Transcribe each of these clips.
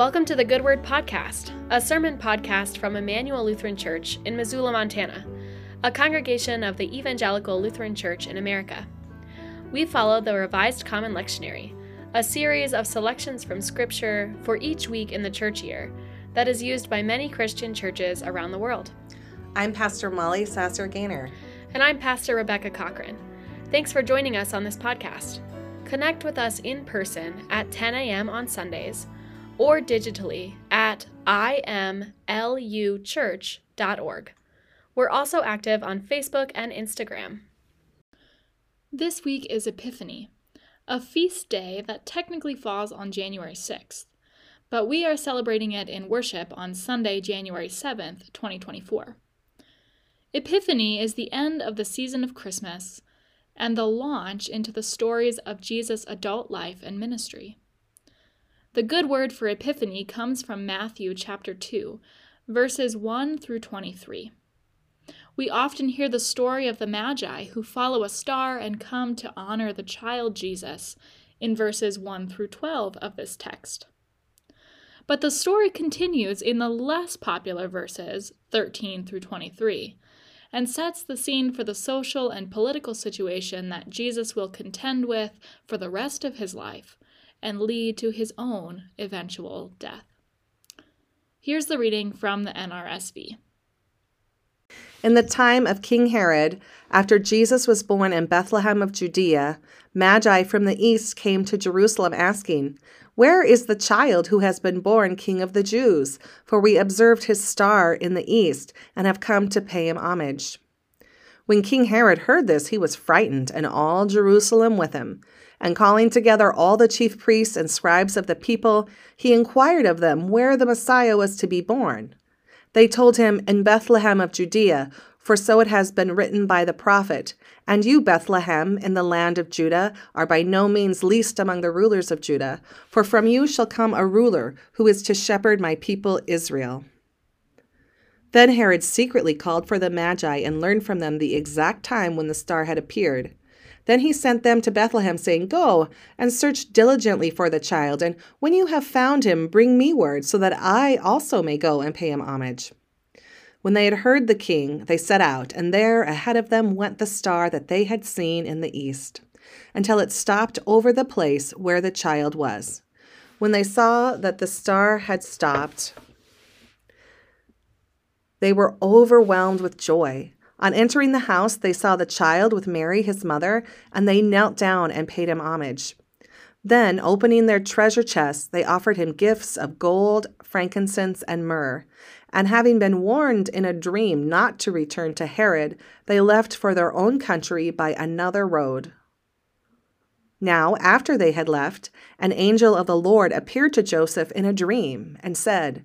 Welcome to the Good Word Podcast, a sermon podcast from Emmanuel Lutheran Church in Missoula, Montana, a congregation of the Evangelical Lutheran Church in America. We follow the Revised Common Lectionary, a series of selections from Scripture for each week in the church year that is used by many Christian churches around the world. I'm Pastor Molly Sasser Gaynor. And I'm Pastor Rebecca Cochran. Thanks for joining us on this podcast. Connect with us in person at 10 a.m. on Sundays or digitally at imluchurch.org. We're also active on Facebook and Instagram. This week is Epiphany, a feast day that technically falls on January 6th, but we are celebrating it in worship on Sunday, January 7th, 2024. Epiphany is the end of the season of Christmas and the launch into the stories of Jesus' adult life and ministry. The good word for Epiphany comes from Matthew chapter 2, verses 1 through 23. We often hear the story of the Magi who follow a star and come to honor the child Jesus in verses 1 through 12 of this text. But the story continues in the less popular verses 13 through 23 and sets the scene for the social and political situation that Jesus will contend with for the rest of his life and lead to his own eventual death. Here's the reading from the NRSV. In the time of King Herod, after Jesus was born in Bethlehem of Judea, Magi from the east came to Jerusalem asking, Where is the child who has been born King of the Jews? For we observed his star in the east and have come to pay him homage. When King Herod heard this, he was frightened, and all Jerusalem with him. And calling together all the chief priests and scribes of the people, he inquired of them where the Messiah was to be born. They told him, In Bethlehem of Judea, for so it has been written by the prophet. And you, Bethlehem, in the land of Judah, are by no means least among the rulers of Judah, for from you shall come a ruler who is to shepherd my people Israel. Then Herod secretly called for the Magi and learned from them the exact time when the star had appeared. Then he sent them to Bethlehem, saying, Go and search diligently for the child, and when you have found him, bring me word, so that I also may go and pay him homage. When they had heard the king, they set out, and there ahead of them went the star that they had seen in the east, until it stopped over the place where the child was. When they saw that the star had stopped, they were overwhelmed with joy. On entering the house, they saw the child with Mary, his mother, and they knelt down and paid him homage. Then, opening their treasure chests, they offered him gifts of gold, frankincense, and myrrh. And having been warned in a dream not to return to Herod, they left for their own country by another road. Now, after they had left, an angel of the Lord appeared to Joseph in a dream and said,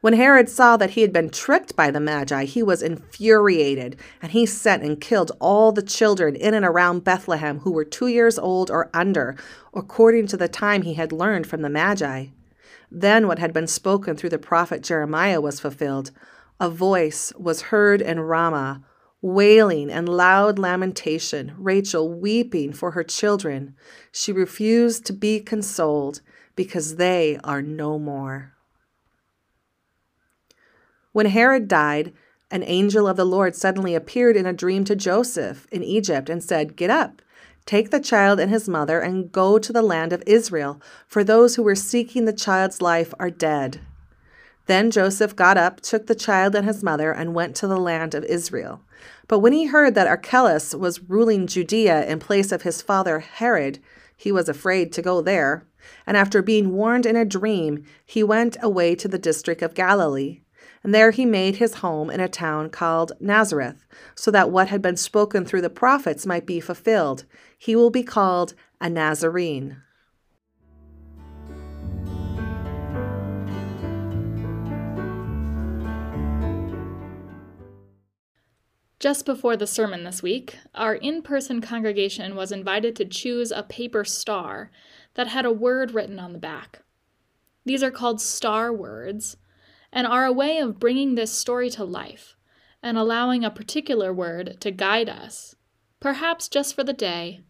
When Herod saw that he had been tricked by the Magi, he was infuriated, and he sent and killed all the children in and around Bethlehem who were two years old or under, according to the time he had learned from the Magi. Then what had been spoken through the prophet Jeremiah was fulfilled. A voice was heard in Ramah, wailing and loud lamentation, Rachel weeping for her children. She refused to be consoled because they are no more. When Herod died, an angel of the Lord suddenly appeared in a dream to Joseph in Egypt and said, Get up, take the child and his mother, and go to the land of Israel, for those who were seeking the child's life are dead. Then Joseph got up, took the child and his mother, and went to the land of Israel. But when he heard that Archelaus was ruling Judea in place of his father Herod, he was afraid to go there. And after being warned in a dream, he went away to the district of Galilee and there he made his home in a town called Nazareth, so that what had been spoken through the prophets might be fulfilled. He will be called a Nazarene. Just before the sermon this week, our in person congregation was invited to choose a paper star that had a word written on the back. These are called star words and are a way of bringing this story to life and allowing a particular word to guide us, perhaps just for the day,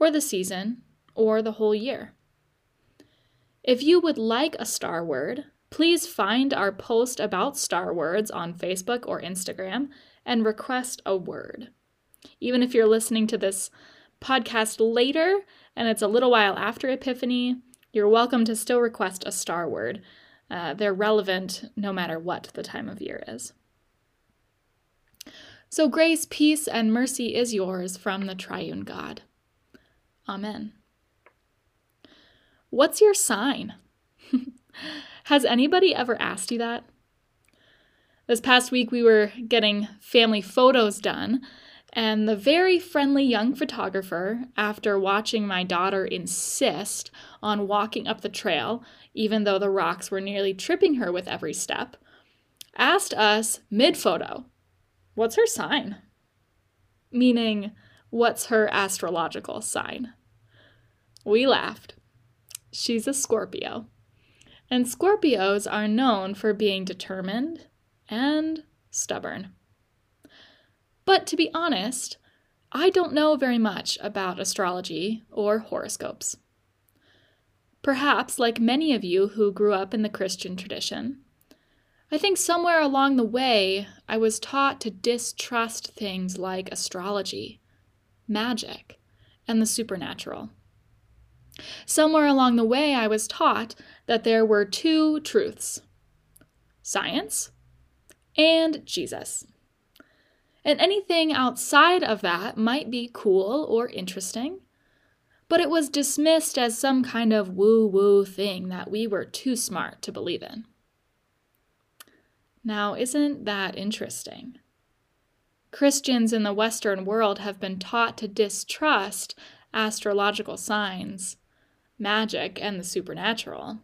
or the season, or the whole year. If you would like a star word, please find our post about star words on Facebook or Instagram and request a word. Even if you're listening to this podcast later and it's a little while after Epiphany, you're welcome to still request a star word. Uh, they're relevant no matter what the time of year is. So, grace, peace, and mercy is yours from the triune God. Amen. What's your sign? Has anybody ever asked you that? This past week, we were getting family photos done, and the very friendly young photographer, after watching my daughter insist on walking up the trail, even though the rocks were nearly tripping her with every step, asked us mid photo, What's her sign? Meaning, what's her astrological sign? We laughed. She's a Scorpio. And Scorpios are known for being determined, and stubborn. But to be honest, I don't know very much about astrology or horoscopes. Perhaps, like many of you who grew up in the Christian tradition, I think somewhere along the way I was taught to distrust things like astrology, magic, and the supernatural. Somewhere along the way I was taught that there were two truths science and Jesus. And anything outside of that might be cool or interesting, but it was dismissed as some kind of woo woo thing that we were too smart to believe in. Now, isn't that interesting? Christians in the Western world have been taught to distrust astrological signs, magic, and the supernatural.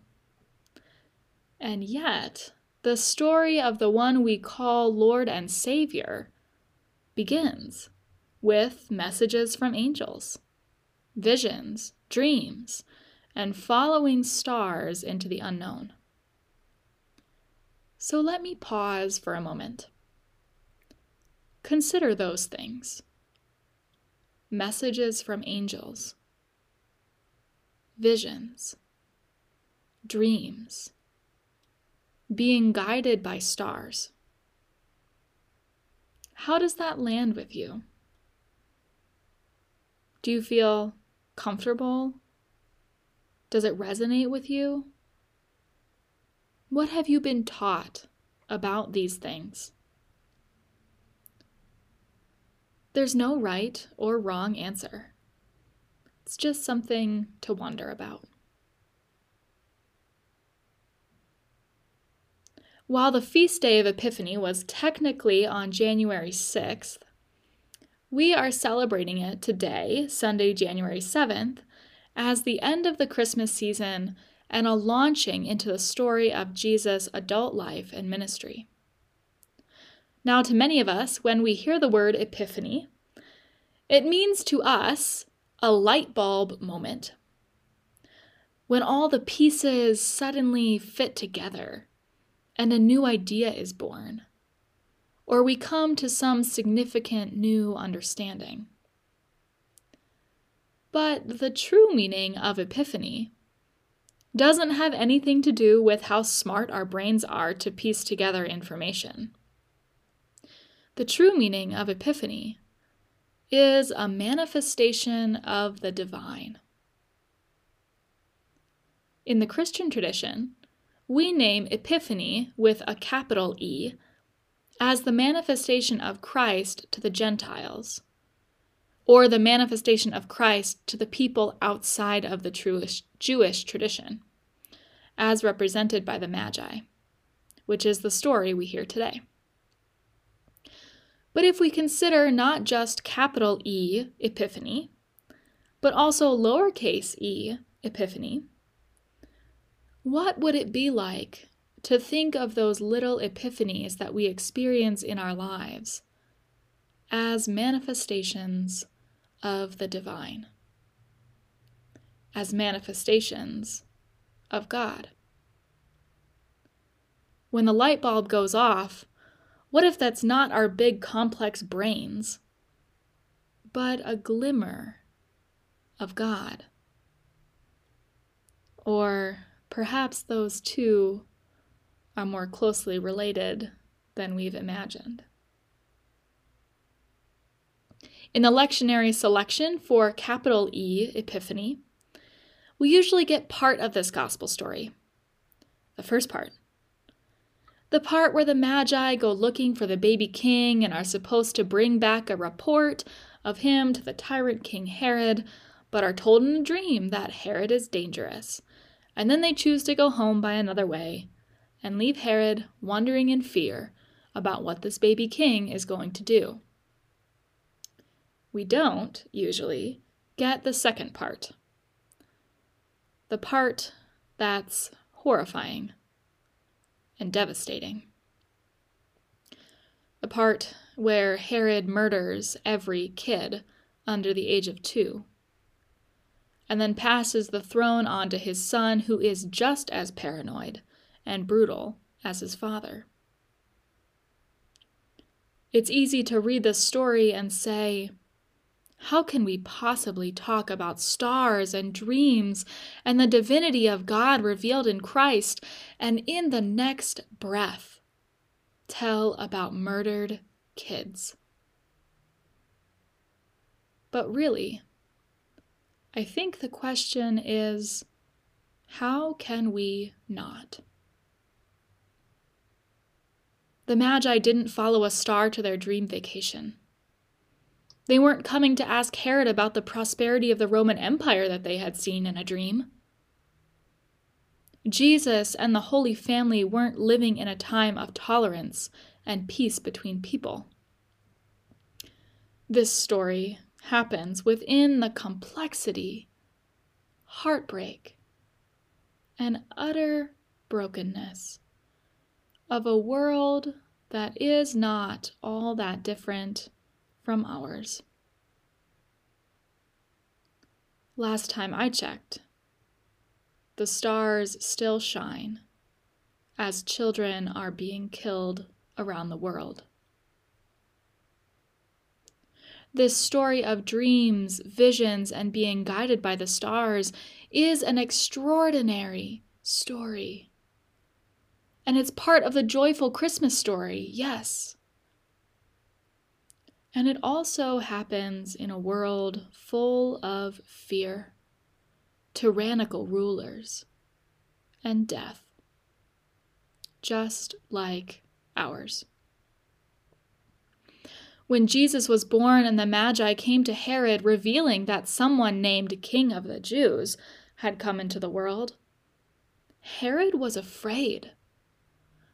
And yet, the story of the one we call Lord and Savior begins with messages from angels, visions, dreams, and following stars into the unknown. So let me pause for a moment. Consider those things messages from angels, visions, dreams being guided by stars. How does that land with you? Do you feel comfortable? Does it resonate with you? What have you been taught about these things? There's no right or wrong answer. It's just something to wonder about. While the feast day of Epiphany was technically on January 6th, we are celebrating it today, Sunday, January 7th, as the end of the Christmas season and a launching into the story of Jesus' adult life and ministry. Now, to many of us, when we hear the word Epiphany, it means to us a light bulb moment. When all the pieces suddenly fit together and a new idea is born, or we come to some significant new understanding. But the true meaning of epiphany doesn't have anything to do with how smart our brains are to piece together information. The true meaning of epiphany is a manifestation of the divine. In the Christian tradition, we name Epiphany with a capital E as the manifestation of Christ to the Gentiles, or the manifestation of Christ to the people outside of the Jewish, Jewish tradition, as represented by the Magi, which is the story we hear today. But if we consider not just capital E, Epiphany, but also lowercase e, Epiphany, what would it be like to think of those little epiphanies that we experience in our lives as manifestations of the divine, as manifestations of God. When the light bulb goes off, what if that's not our big complex brains, but a glimmer of God? Or perhaps those two are more closely related than we've imagined. In the lectionary selection for capital E Epiphany, we usually get part of this gospel story. The first part. The part where the Magi go looking for the baby king and are supposed to bring back a report of him to the tyrant King Herod, but are told in a dream that Herod is dangerous. And then they choose to go home by another way and leave Herod wondering in fear about what this baby king is going to do. We don't, usually, get the second part. The part that's horrifying and devastating. The part where Herod murders every kid under the age of two, and then passes the throne on to his son, who is just as paranoid and brutal as his father. It's easy to read this story and say, how can we possibly talk about stars and dreams and the divinity of God revealed in Christ and in the next breath tell about murdered kids? But really, I think the question is how can we not? The Magi didn't follow a star to their dream vacation. They weren't coming to ask Herod about the prosperity of the Roman Empire that they had seen in a dream. Jesus and the Holy Family weren't living in a time of tolerance and peace between people. This story happens within the complexity, heartbreak, and utter brokenness of a world that is not all that different from ours. Last time I checked, the stars still shine as children are being killed around the world. This story of dreams, visions, and being guided by the stars is an extraordinary story. And it's part of the joyful Christmas story, yes. And it also happens in a world full of fear, tyrannical rulers, and death, just like ours. When Jesus was born and the Magi came to Herod, revealing that someone named King of the Jews had come into the world, Herod was afraid.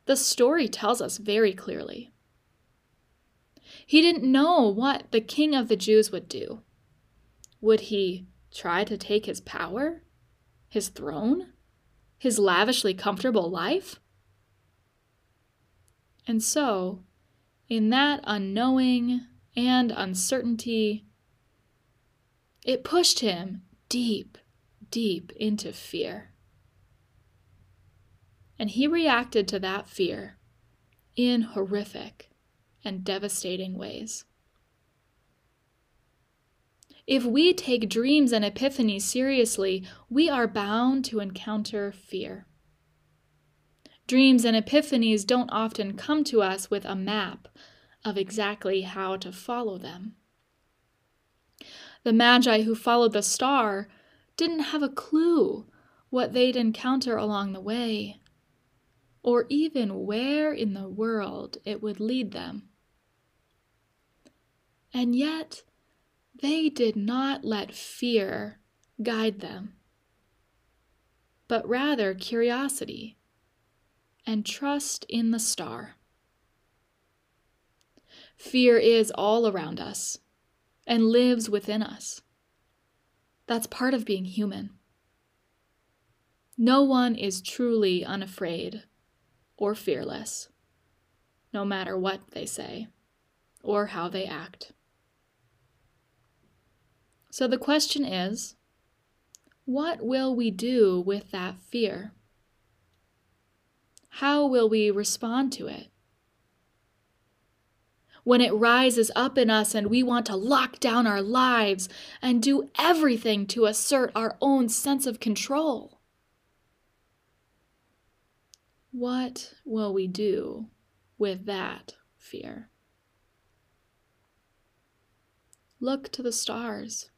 The story tells us very clearly. He didn't know what the king of the Jews would do. Would he try to take his power? His throne? His lavishly comfortable life? And so, in that unknowing and uncertainty, it pushed him deep, deep into fear. And he reacted to that fear in horrific and devastating ways. If we take dreams and epiphanies seriously, we are bound to encounter fear. Dreams and epiphanies don't often come to us with a map of exactly how to follow them. The Magi who followed the star didn't have a clue what they'd encounter along the way, or even where in the world it would lead them. And yet, they did not let fear guide them, but rather curiosity and trust in the star. Fear is all around us and lives within us. That's part of being human. No one is truly unafraid or fearless, no matter what they say or how they act. So the question is what will we do with that fear? How will we respond to it? When it rises up in us and we want to lock down our lives and do everything to assert our own sense of control. What will we do with that fear? Look to the stars.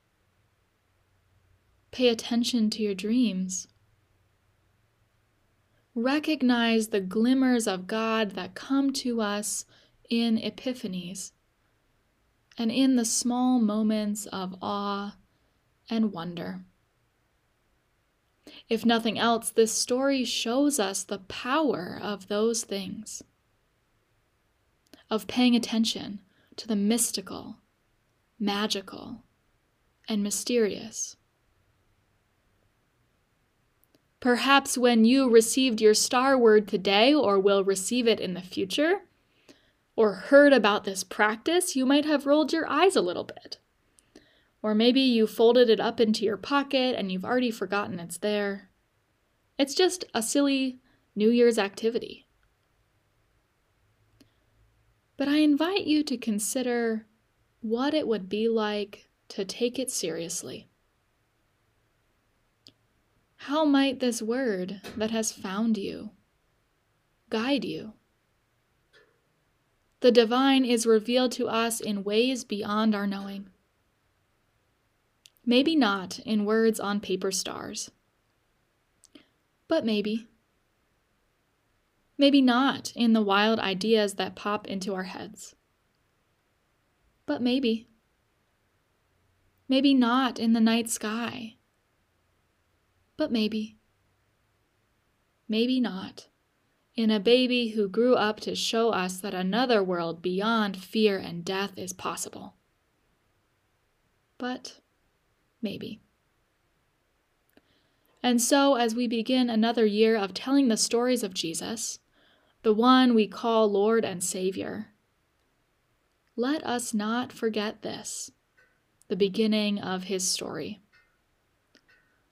Pay attention to your dreams. Recognize the glimmers of God that come to us in epiphanies and in the small moments of awe and wonder. If nothing else, this story shows us the power of those things, of paying attention to the mystical, magical, and mysterious. Perhaps when you received your star word today or will receive it in the future, or heard about this practice, you might have rolled your eyes a little bit. Or maybe you folded it up into your pocket and you've already forgotten it's there. It's just a silly New Year's activity. But I invite you to consider what it would be like to take it seriously. How might this word that has found you guide you? The divine is revealed to us in ways beyond our knowing. Maybe not in words on paper stars, but maybe. Maybe not in the wild ideas that pop into our heads, but maybe. Maybe not in the night sky, but maybe. Maybe not in a baby who grew up to show us that another world beyond fear and death is possible. But maybe. And so, as we begin another year of telling the stories of Jesus, the one we call Lord and Savior, let us not forget this, the beginning of his story.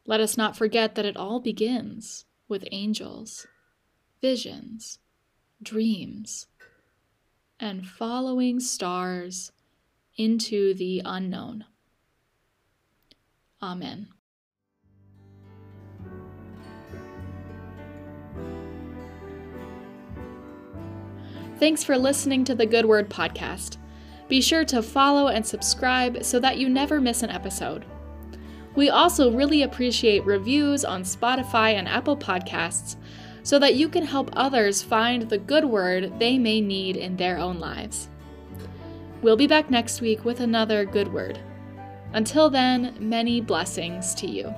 Let us not forget that it all begins with angels, visions, dreams, and following stars into the unknown. Amen. Thanks for listening to the Good Word podcast. Be sure to follow and subscribe so that you never miss an episode. We also really appreciate reviews on Spotify and Apple Podcasts so that you can help others find the good word they may need in their own lives. We'll be back next week with another good word. Until then, many blessings to you.